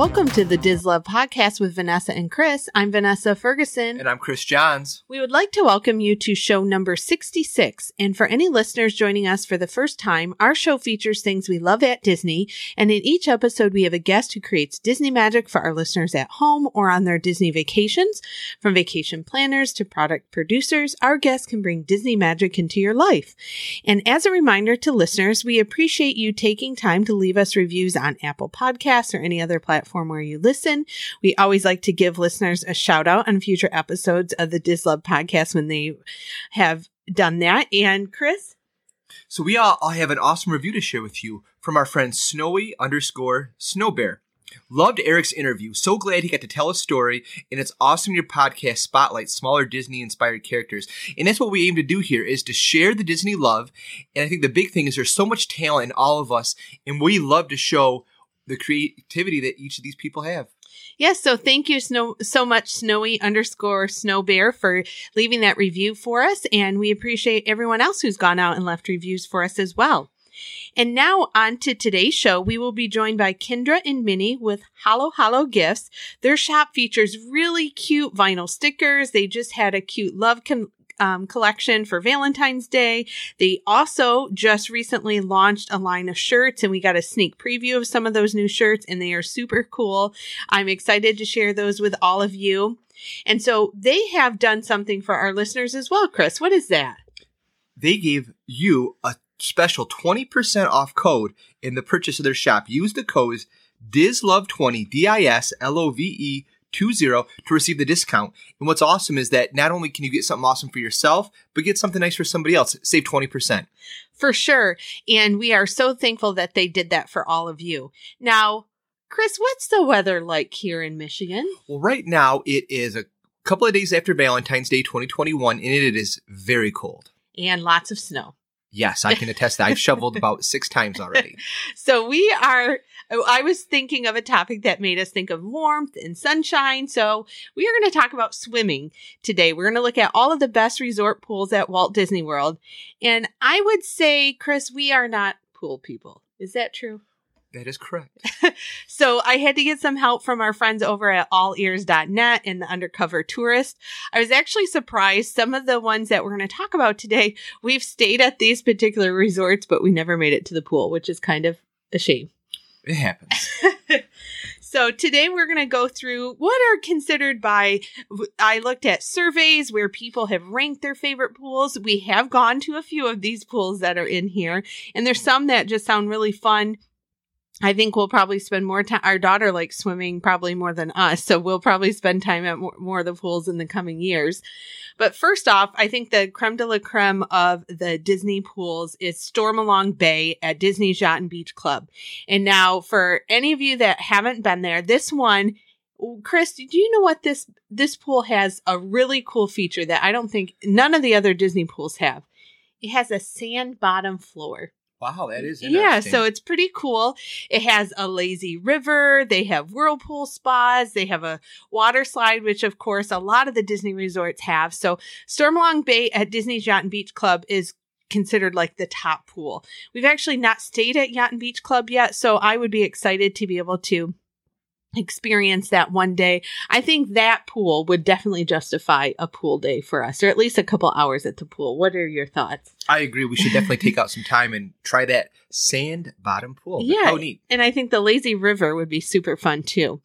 Welcome to the DisLove podcast with Vanessa and Kris. I'm Vanessa Ferguson. And I'm Kris Johns. We would like to welcome you to show number 66. And for any listeners joining us for the first time, our show features things we love at Disney. And in each episode, we have a guest who creates Disney magic for our listeners at home or on their Disney vacations. From vacation planners to product producers, our guests can bring Disney magic into your life. And as a reminder to listeners, we appreciate you taking time to leave us reviews on Apple Podcasts or any other platform platform where you listen. We always like to give listeners a shout out on future episodes of the Dislove podcast when they have done that. And Kris? So we all, have an awesome review to share with you from our friend Snowy underscore Snow Bear. Loved Eric's interview. So glad he got to tell a story, and it's awesome your podcast spotlights smaller Disney inspired characters. And that's what we aim to do here is to share the Disney love. And I think the big thing is there's so much talent in all of us, and we love to show the creativity that each of these people have. Yes, so thank you snow, so much, Snowy underscore Snow Bear, for leaving that review for us. And we appreciate everyone else who's gone out and left reviews for us as well. And now on to today's show, we will be joined by Kyndra and Minnie with Halo Halo Gifts. Their shop features really cute vinyl stickers. They just had a cute love con- um, collection for Valentine's Day. They also just recently launched a line of shirts and we got a sneak preview of some of those new shirts and they are super cool. I'm excited to share those with all of you. And so they have done something for our listeners as well, Kris. What is that? They gave you a special 20% off code in the purchase of their shop. Use the code DISLOVE20, D I S L O V E 20 to receive the discount. And what's awesome is that not only can you get something awesome for yourself, but get something nice for somebody else. Save 20%. For sure. And we are so thankful that they did that for all of you. Now, Kris, what's the weather like here in Michigan? Well, right now it is a couple of days after Valentine's Day 2021, and it is very cold. And lots of snow. Yes, I can attest that. I've shoveled about six times already. So we are, I was thinking of a topic that made us think of warmth and sunshine. So we are going to talk about swimming today. We're going to look at all of the best resort pools at Walt Disney World. And I would say, Kris, we are not pool people. Is that true? That is correct. so I had to get some help from our friends over at allears.net and the undercover tourist. I was actually surprised some of the ones that we're going to talk about today, we've stayed at these particular resorts, but we never made it to the pool, which is kind of a shame. It happens. so today we're going to go through what are considered by I looked at surveys where people have ranked their favorite pools. We have gone to a few of these pools that are in here and there's some that just sound really fun I think we'll probably spend more time. Our daughter likes swimming probably more than us, so we'll probably spend time at more, more, of the pools in the coming years. But first off, I think the creme de la creme of the Disney pools is Stormalong Bay at Disney's Yacht and Beach Club. And now, for any of you that haven't been there, this one, Kris, do you know what this this pool has? A really cool feature that I don't think none of the other Disney pools have. It has a sand bottom floor. Wow, that is Yeah, so it's pretty cool. It has a lazy river. They have whirlpool spas. They have a water slide, which of course a lot of the Disney resorts have. So Stormalong Bay at Disney's Yacht and Beach Club is considered like the top pool. We've actually not stayed at Yacht and Beach Club yet, so I would be excited to be able to experience that one day. I think that pool would definitely justify a pool day for us, or at least a couple hours at the pool. What are your thoughts? I agree. We should definitely take out some time and try that sand bottom pool. Yeah. Oh, neat. And I think the lazy river would be super fun too.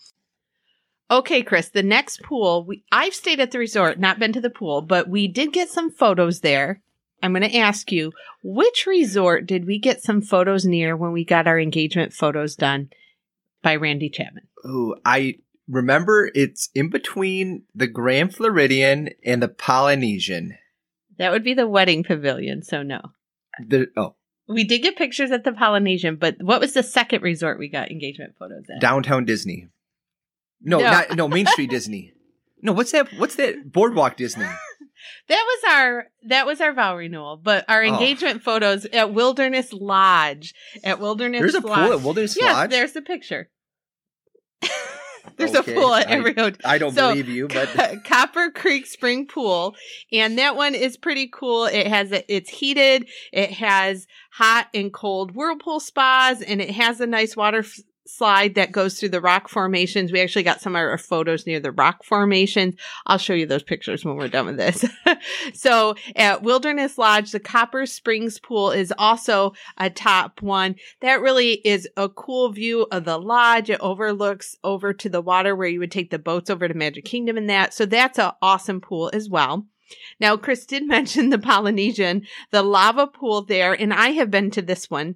Okay, Kris, the next pool, we, I've stayed at the resort, not been to the pool, but we did get some photos there. I'm going to ask you, which resort did we get some photos near when we got our engagement photos done? By Randy Chapman. Oh, I remember it's in between the Grand Floridian and the Polynesian. That would be the wedding pavilion, so no. The oh. We did get pictures at the Polynesian, but what was the second resort we got engagement photos at? Downtown Disney. No, no. not no Main Street Disney. No, what's that? What's that? Boardwalk Disney. that was our that was our vow renewal, but our oh. engagement oh. photos at Wilderness Lodge at Wilderness. There's a Lodge. pool at Wilderness yes, Lodge. There's the picture. There's okay. a pool at every hotel. I don't so, believe you, but Copper Creek Spring Pool, and that one is pretty cool. It has a, it's heated. It has hot and cold whirlpool spas, and it has a nice water slide that goes through the rock formations. We actually got some of our photos near the rock formations. I'll show you those pictures when we're done with this. so at Wilderness Lodge, the Copper Springs pool is also a top one. That really is a cool view of the lodge. It overlooks over to the water where you would take the boats over to Magic Kingdom and that. So that's an awesome pool as well. Now, Kris did mention the Polynesian, the lava pool there, and I have been to this one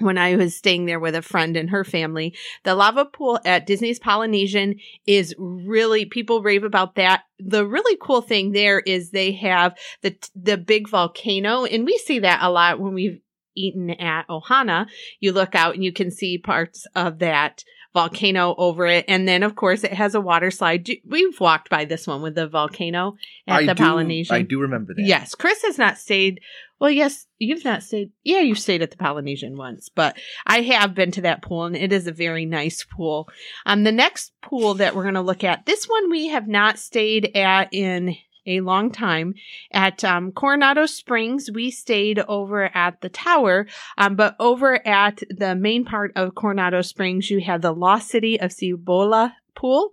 when I was staying there with a friend and her family. The lava pool at Disney's Polynesian is really people rave about that. The really cool thing there is they have the the big volcano and we see that a lot when we've eaten at Ohana. You look out and you can see parts of that volcano over it. And then, of course, it has a water slide. We've walked by this one with the volcano at I the do, Polynesian. I do remember that. Yes, Kris has not stayed. Well, yes, you've not stayed. Yeah, you stayed at the Polynesian once, but I have been to that pool, and it is a very nice pool. Um, the next pool that we're going to look at, this one we have not stayed at in a long time at um, Coronado Springs. We stayed over at the tower, um, but over at the main part of Coronado Springs, you have the Lost City of Cibola pool.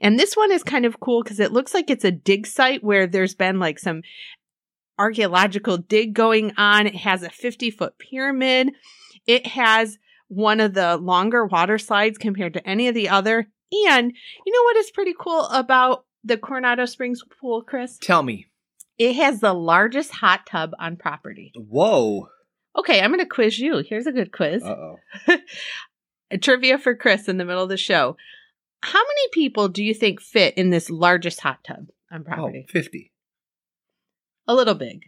And this one is kind of cool because it looks like it's a dig site where there's been like some archaeological dig going on. It has a 50 foot pyramid. It has one of the longer water slides compared to any of the other. And you know what is pretty cool about the Coronado Springs pool, Kris? Tell me. It has the largest hot tub on property. Whoa. Okay, I'm going to quiz you. Here's a good quiz. Uh oh. A trivia for Kris in the middle of the show. How many people do you think fit in this largest hot tub on Oh, property? 50. A little big.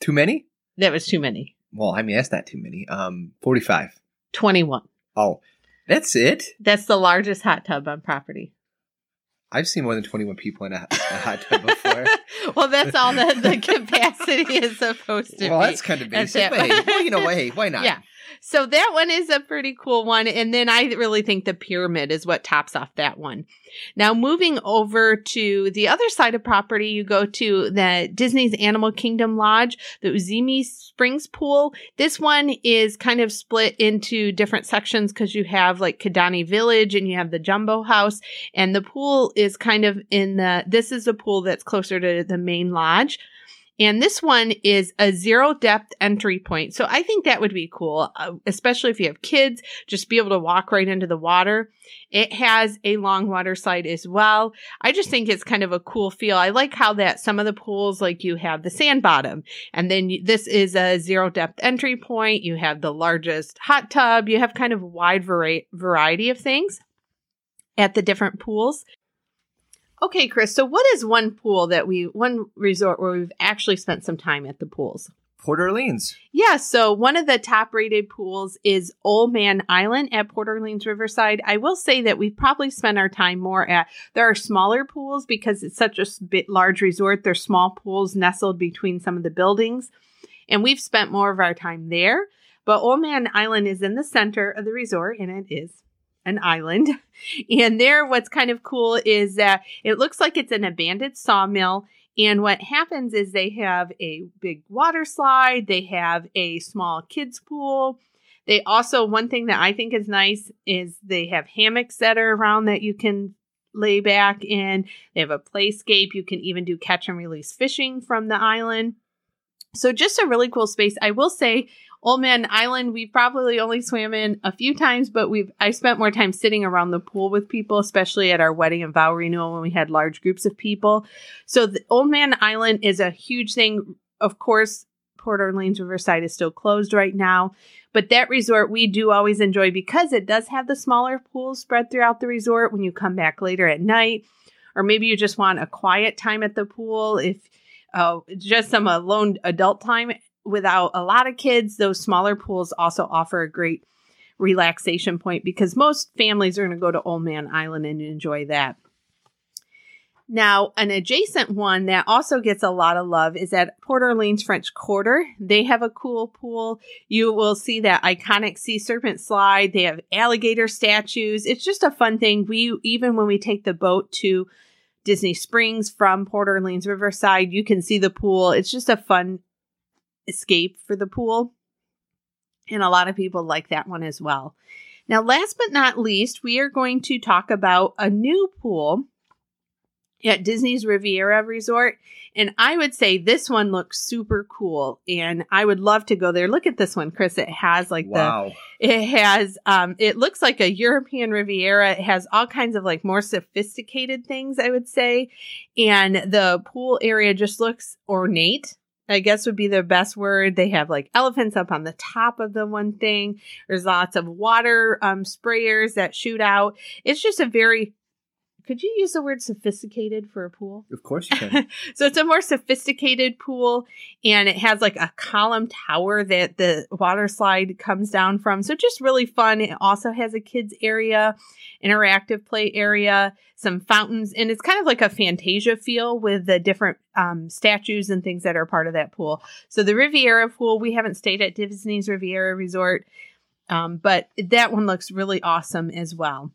Too many? That was too many. Well, I mean, that's not too many. Um, 45. 21. Oh, that's it? That's the largest hot tub on property. I've seen more than 21 people in a, a hot tub before. well, that's all that the capacity is supposed to well, be. Well, that's kind of basic. But hey, well, you know? Hey, why not? Yeah. So that one is a pretty cool one. And then I really think the pyramid is what tops off that one. Now, moving over to the other side of property, you go to the Disney's Animal Kingdom Lodge, the Uzima Springs Pool. This one is kind of split into different sections because you have like Kidani Village and you have the Jambo House. And the pool is kind of in the, this is a pool that's closer to the main lodge. And this one is a zero depth entry point. So I think that would be cool, uh, especially if you have kids, just be able to walk right into the water. It has a long water slide as well. I just think it's kind of a cool feel. I like how that some of the pools, like you have the sand bottom, and then this is a zero depth entry point. You have the largest hot tub. You have kind of a wide vari- variety of things at the different pools. Okay, Kris. So, what is one pool that we, one resort where we've actually spent some time at the pools? Port Orleans. Yeah, so one of the top rated pools is Old Man Island at Port Orleans Riverside. I will say that we've probably spent our time more at, there are smaller pools because it's such a bit large resort. There's small pools nestled between some of the buildings, and we've spent more of our time there. But Old Man Island is in the center of the resort, and it is an island. And there, what's kind of cool is that it looks like it's an abandoned sawmill. And what happens is they have a big water slide, they have a small kids pool. They also, one thing that I think is nice is they have hammocks that are around that you can lay back in. They have a playscape. You can even do catch and release fishing from the island. So just a really cool space. I will say Old Man Island, we've probably only swam in a few times, but we've I spent more time sitting around the pool with people, especially at our wedding and vow renewal when we had large groups of people. So the Old Man Island is a huge thing. Of course, Port Orleans Riverside is still closed right now, but that resort we do always enjoy because it does have the smaller pools spread throughout the resort when you come back later at night, or maybe you just want a quiet time at the pool if uh, just some alone adult time without a lot of kids, those smaller pools also offer a great relaxation point because most families are going to go to Old Man Island and enjoy that. Now, an adjacent one that also gets a lot of love is at Port Orleans French Quarter. They have a cool pool. You will see that iconic sea serpent slide. They have alligator statues. It's just a fun thing. We even when we take the boat to Disney Springs from Port Orleans Riverside, you can see the pool. It's just a fun escape for the pool. And a lot of people like that one as well. Now, last but not least, we are going to talk about a new pool at Disney's Riviera Resort. And I would say this one looks super cool and I would love to go there. Look at this one, Kris. It has like Wow. the, it has, um, it looks like a European Riviera. It has all kinds of like more sophisticated things, I would say. And the pool area just looks ornate. I guess would be the best word. They have like elephants up on the top of the one thing. There's lots of water um, sprayers that shoot out. It's just a very could you use the word sophisticated for a pool? Of course you can. so it's a more sophisticated pool and it has like a column tower that the water slide comes down from. So just really fun. It also has a kids area, interactive play area, some fountains, and it's kind of like a Fantasia feel with the different um, statues and things that are part of that pool. So the Riviera pool, we haven't stayed at Disney's Riviera Resort, um, but that one looks really awesome as well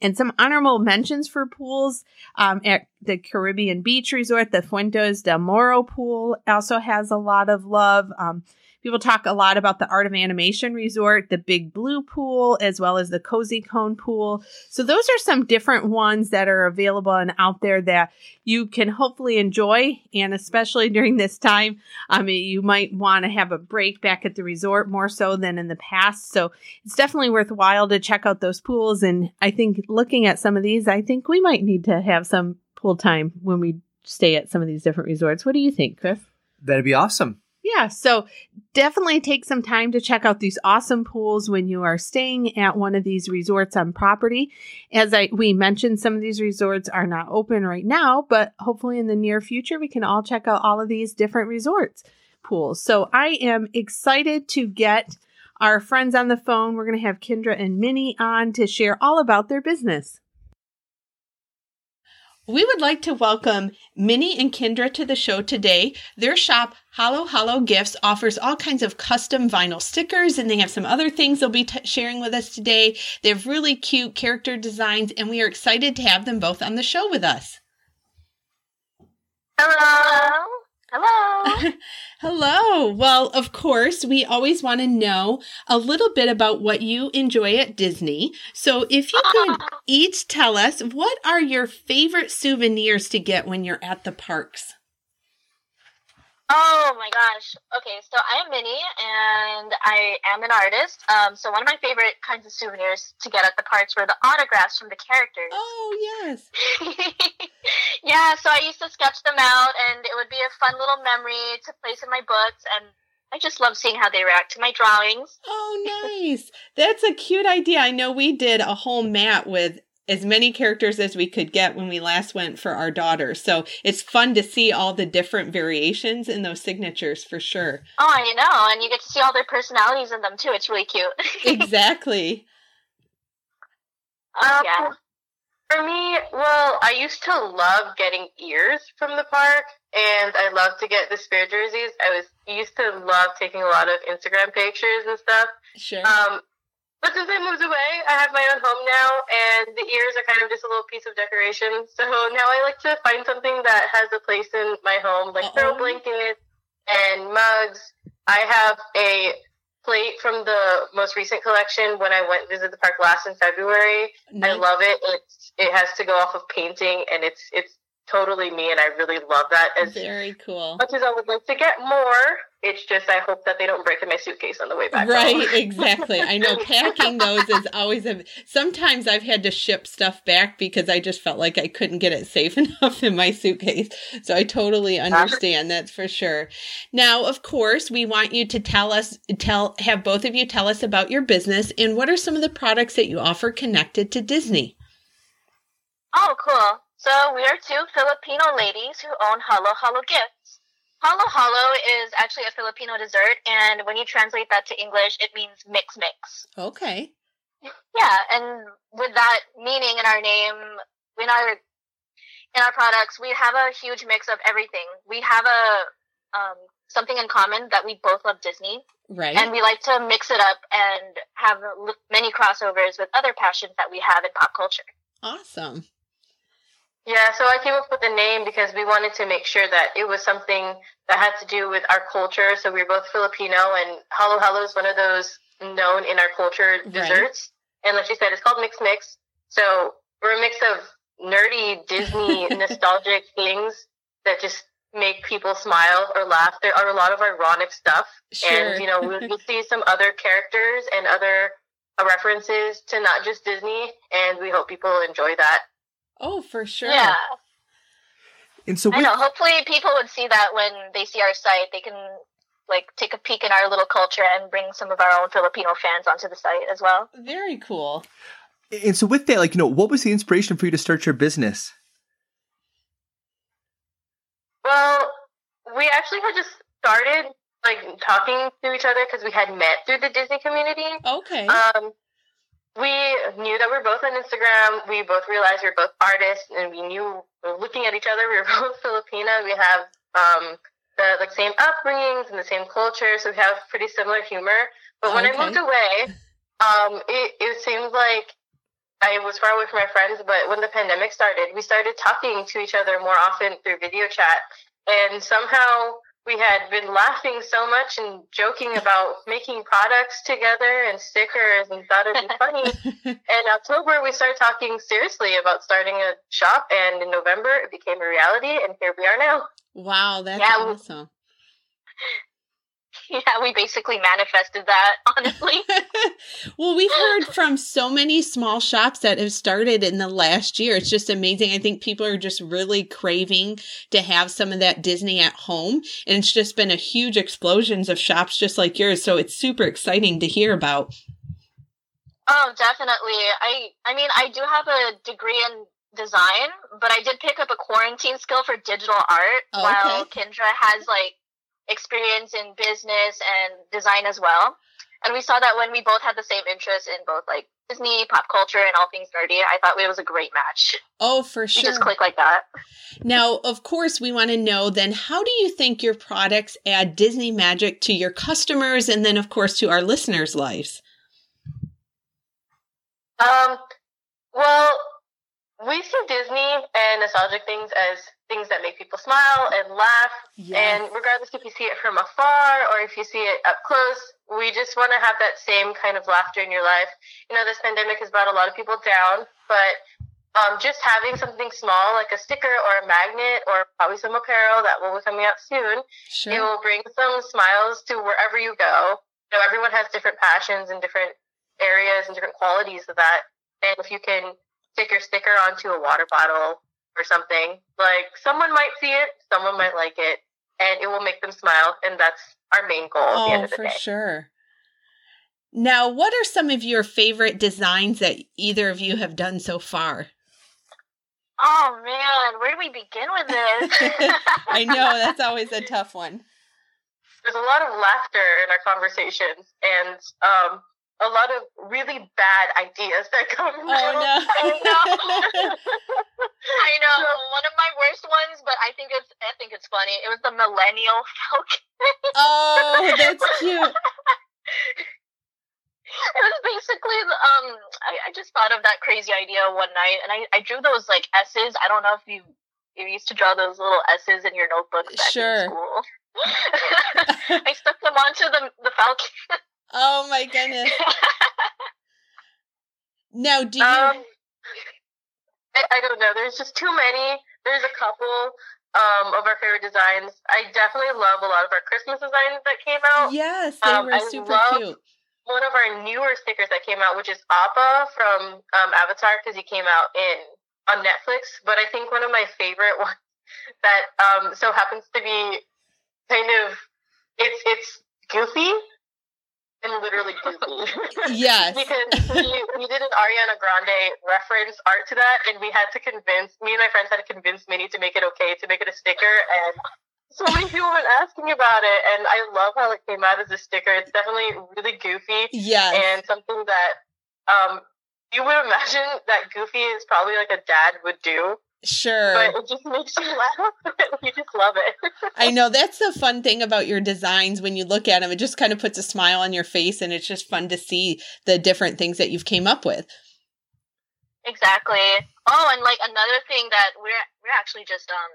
and some honorable mentions for pools um, at the Caribbean Beach Resort. The Fuentes del Moro pool also has a lot of love. Um, people talk a lot about the Art of Animation Resort, the Big Blue pool, as well as the Cozy Cone pool. So those are some different ones that are available and out there that you can hopefully enjoy. And especially during this time, I mean, you might want to have a break back at the resort more so than in the past. So it's definitely worthwhile to check out those pools. And I think looking at some of these, I think we might need to have some pool time when we stay at some of these different resorts. What do you think, Kris? That'd be awesome. Yeah, so definitely take some time to check out these awesome pools when you are staying at one of these resorts on property. As I we mentioned, some of these resorts are not open right now, but hopefully in the near future we can all check out all of these different resorts pools. So I am excited to get our friends on the phone. We're going to have Kyndra and Minnie on to share all about their business. We would like to welcome Minnie and Kyndra to the show today. Their shop, Halo Halo Gifts, offers all kinds of custom vinyl stickers, and they have some other things they'll be t- sharing with us today. They have really cute character designs, and we are excited to have them both on the show with us. Hello. Hello. Hello. Well, of course, we always want to know a little bit about what you enjoy at Disney. So, if you could each tell us what are your favorite souvenirs to get when you're at the parks? Oh my gosh. Okay, so I am Minnie and I am an artist. Um, so one of my favorite kinds of souvenirs to get at the parks were the autographs from the characters. Oh, yes. yeah, so I used to sketch them out and it would be a fun little memory to place in my books and I just love seeing how they react to my drawings. Oh, nice. That's a cute idea. I know we did a whole mat with as many characters as we could get when we last went for our daughter. So it's fun to see all the different variations in those signatures for sure. Oh, I know, and you get to see all their personalities in them too. It's really cute. Exactly. Um, Yeah. For me, well, I used to love getting ears from the park, and I love to get the spirit jerseys. I was used to love taking a lot of Instagram pictures and stuff. Sure. Um, but since I moved away, I have my own home now, and the ears are kind of just a little piece of decoration. So now I like to find something that has a place in my home, like throw blankets and mugs. I have a plate from the most recent collection when I went visit the park last in February. I love it. It's it has to go off of painting, and it's it's totally me, and I really love that. As Very cool. much as I would like to get more, it's just I hope that they don't break in my suitcase on the way back. Right, exactly. I know packing those is always a. Sometimes I've had to ship stuff back because I just felt like I couldn't get it safe enough in my suitcase. So I totally understand. That's for sure. Now, of course, we want you to tell us, tell, have both of you tell us about your business and what are some of the products that you offer connected to Disney. Oh, cool. So we are two Filipino ladies who own Halo Halo Gifts. Halo Halo is actually a Filipino dessert, and when you translate that to English, it means mix mix. Okay. Yeah, and with that meaning in our name, in our in our products, we have a huge mix of everything. We have a um, something in common that we both love Disney, Right. and we like to mix it up and have many crossovers with other passions that we have in pop culture. awesome. Yeah, so I came up with the name because we wanted to make sure that it was something that had to do with our culture. So we are both Filipino, and Halo Halo is one of those known in our culture desserts. And like she said, it's called Mix Mix. So we're a mix of nerdy Disney nostalgic things that just make people smile or laugh. There are a lot of ironic stuff. Sure. And, you know, we'll, we'll see some other characters and other references to not just Disney. And we hope people enjoy that. Oh, for sure. Yeah. And so I with, know. Hopefully, people would see that when they see our site. They can like take a peek in our little culture and bring some of our own Filipino fans onto the site as well. Very cool. and so with that, like you know, what was the inspiration for you to start your business? Well, we actually had just started like talking to each other because we had met through the Disney community. Okay. Um, we knew that we are both on Instagram. We both realized we are both artists, and we knew looking at each other, we were both Filipina. We have um, the like same upbringings and the same culture, so we have pretty similar humor. But when I moved away, um, it, it seemed like I was far away from my friends. But when the pandemic started, we started talking to each other more often through video chat, and somehow we had been laughing so much and joking about making products together and stickers and thought it'd be funny. In October, we started talking seriously about starting a shop, and in November, it became a reality, and here we are now. wow, that's Yeah, awesome. Yeah, we basically manifested that. Honestly, well, we've heard from so many small shops that have started in the last year. It's just amazing. I think people are just really craving to have some of that Disney at home. And it's just been a huge explosions of shops just like yours. So it's super exciting to hear about. oh, definitely. I, I mean, I do have a degree in design, but I did pick up a quarantine skill for digital art, Oh, while. Kyndra has like experience in business and design as well. And we saw that when we both had the same interests in both like Disney, pop culture, and all things nerdy, I thought it was a great match. Oh, for sure. just click like that. Now, of course, we want to know then how do you think your products add Disney magic to your customers and then, of course, to our listeners' lives? Um, well, we see Disney and nostalgic things as things that make people smile and laugh. And regardless if you see it from afar or if you see it up close, we just want to have that same kind of laughter in your life. You know, this pandemic has brought a lot of people down, but um, just having something small like a sticker or a magnet or probably some apparel that will be coming out soon, it will bring some smiles to wherever you go. You know, everyone has different passions and different areas and different qualities of that. And if you can stick your sticker onto a water bottle or something, like someone might see it, someone might like it, and it will make them smile. And that's our main goal at the end Oh, of the for day. sure. Now, what are some of your favorite designs that either of you have done so far? Oh man, where do we begin with this? I know that's always a tough one. There's a lot of laughter in our conversations and um, a lot of really bad ideas that come Oh I no. know. I know one of my worst ones, but I think it's I think it's funny. It was the millennial falcon. oh, that's cute. It was basically um I, I just thought of that crazy idea one night and I, I drew those like S's. I don't know if you you used to draw those little S's in your notebook back Sure. in school. I stuck them onto the the falcon. Oh my goodness. Now, do you? Um, I, I don't know. There's just too many. There's a couple um, of our favorite designs. I definitely love a lot of our Christmas designs that came out. yes, they um, were I super love- cute. One of our newer stickers that came out, which is Appa from um, Avatar, because he came out in on Netflix. But I think one of my favorite ones that um, so happens to be kind of it's it's goofy and literally goofy. Yes. because we, we did an Ariana Grande reference art to that, and we had to convince me and my friends had to convince Minnie to make it okay to make it a sticker, and so many people have been asking about it, and I love how it came out as a sticker. It's definitely really goofy Yes. and something that um you would imagine that Goofy is probably like a dad would do, Sure. but it just makes you laugh. you just love it. I know that's the fun thing about your designs when you look at them. It just kind of puts a smile on your face, and it's just fun to see the different things that you've came up with. Exactly. Oh, and like another thing that we're we're actually just um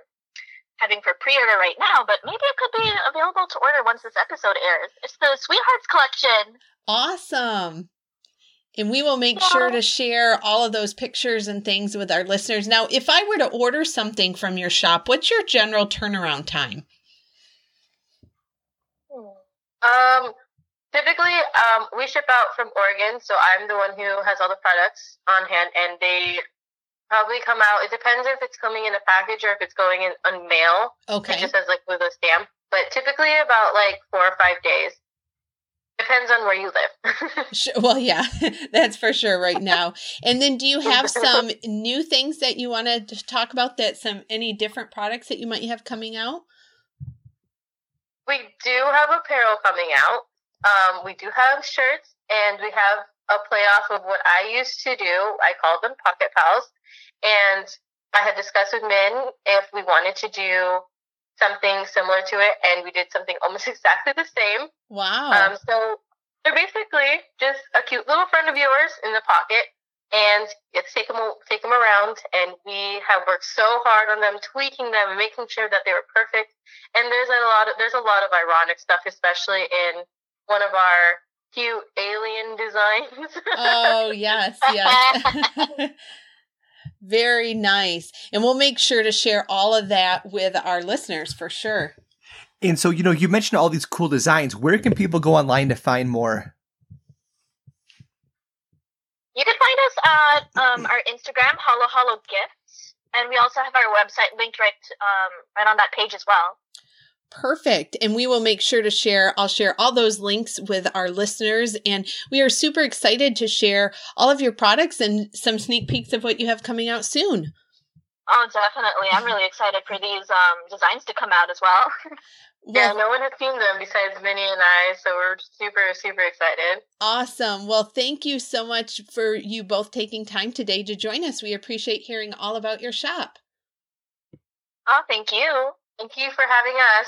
having for pre-order right now, but maybe it could be available to order once this episode airs. It's the Sweethearts collection. Awesome. And we will make sure to share all of those pictures and things with our listeners. Now, if I were to order something from your shop, what's your general turnaround time? Um, typically, um, we ship out from Oregon, so I'm the one who has all the products on hand, and they probably come out. It depends if it's coming in a package or if it's going in on mail. Okay. It just says like with a stamp, but typically about like four or five days. Depends on where you live. Sure, well, yeah, that's for sure right now. And then do you have some new things that you want to talk about that some any different products that you might have coming out? we do have apparel coming out. Um, we do have shirts, and we have a playoff of what I used to do. I call them pocket pals, and I had discussed with Min if we wanted to do something similar to it, and we did something almost exactly the same. Wow. Um, so they're basically just a cute little friend of yours in the pocket, and you take them take them around. And we have worked so hard on them, tweaking them, and making sure that they were perfect. And there's a lot of there's a lot of ironic stuff, especially in one of our cute alien designs. oh, yes, yes. Very nice. And we'll make sure to share all of that with our listeners for sure. And so, you know, you mentioned all these cool designs. Where can people go online to find more? You can find us at um, our Instagram, Halo Halo Gifts, and we also have our website linked right um, right on that page as well. Perfect. And we will make sure to share, I'll share all those links with our listeners. And we are super excited to share all of your products and some sneak peeks of what you have coming out soon. Oh, definitely. I'm really excited for these um, designs to come out as well. yeah, no one has seen them besides Minnie and I, so we're super, super excited. Awesome. Well, thank you so much for you both taking time today to join us. We appreciate hearing all about your shop. Oh, thank you. Thank you for having us.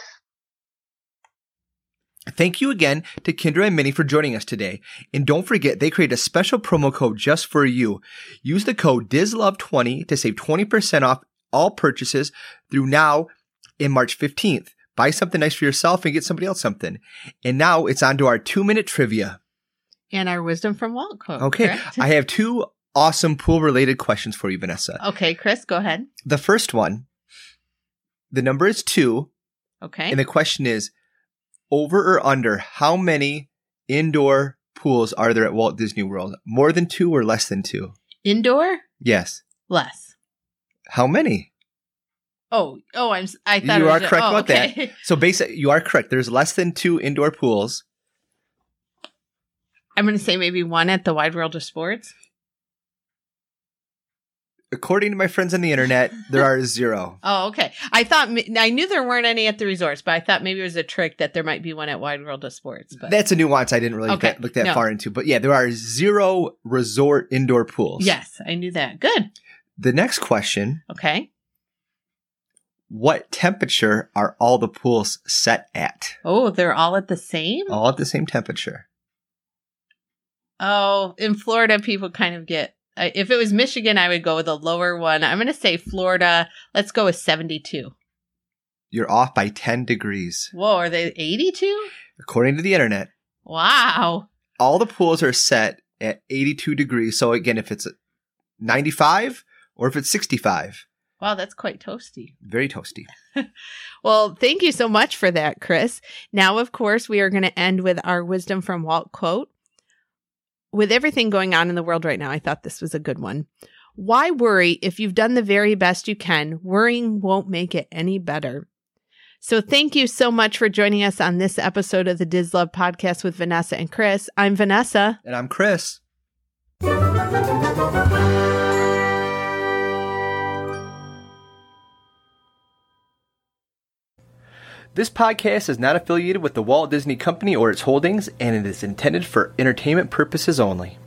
Thank you again to Kyndra and Minnie for joining us today. And don't forget, they created a special promo code just for you. Use the code DISLOVE20 to save 20% off all purchases through now in March 15th. Buy something nice for yourself and get somebody else something. And now it's on to our two minute trivia. And our wisdom from Walt quote. Okay. correct? I have two awesome pool related questions for you, Vanessa. Okay, Kris, go ahead. The first one, the number is two. Okay. And the question is over or under how many indoor pools are there at Walt Disney World? More than two or less than two? Indoor? Yes. Less. How many? Oh, oh, I'm. I thought You it are correct oh, about okay. So basically, you are correct. There's less than two indoor pools. I'm going to say maybe one at the Wide World of Sports. According to my friends on the internet, there are zero. Oh, okay. I thought I knew there weren't any at the resorts, but I thought maybe it was a trick that there might be one at Wide World of Sports. But That's a nuance I didn't really Okay, get, look that no. far into. But yeah, there are zero resort indoor pools. yes, I knew that. Good. The next question Okay. What temperature are all the pools set at? Oh, they're all at the same. All at the same temperature. Oh, in Florida, people kind of get. I- If it was Michigan, I would go with a lower one. I'm going to say Florida. Let's go with 72. You're off by 10 degrees. Whoa, are they 82? According to the internet, Wow. all the pools are set at 82 degrees. So again, if it's 95 or if it's 65, Wow, that's quite toasty. very toasty. Well, thank you so much for that, Kris. Now, of course, we are going to end with our wisdom from Walt quote. With everything going on in the world right now, I thought this was a good one. Why worry if you've done the very best you can? Worrying won't make it any better. So, thank you so much for joining us on this episode of the DisLove podcast with Vanessa and Kris. I'm Vanessa. And I'm Kris. This podcast is not affiliated with the Walt Disney Company or its holdings, and it is intended for entertainment purposes only.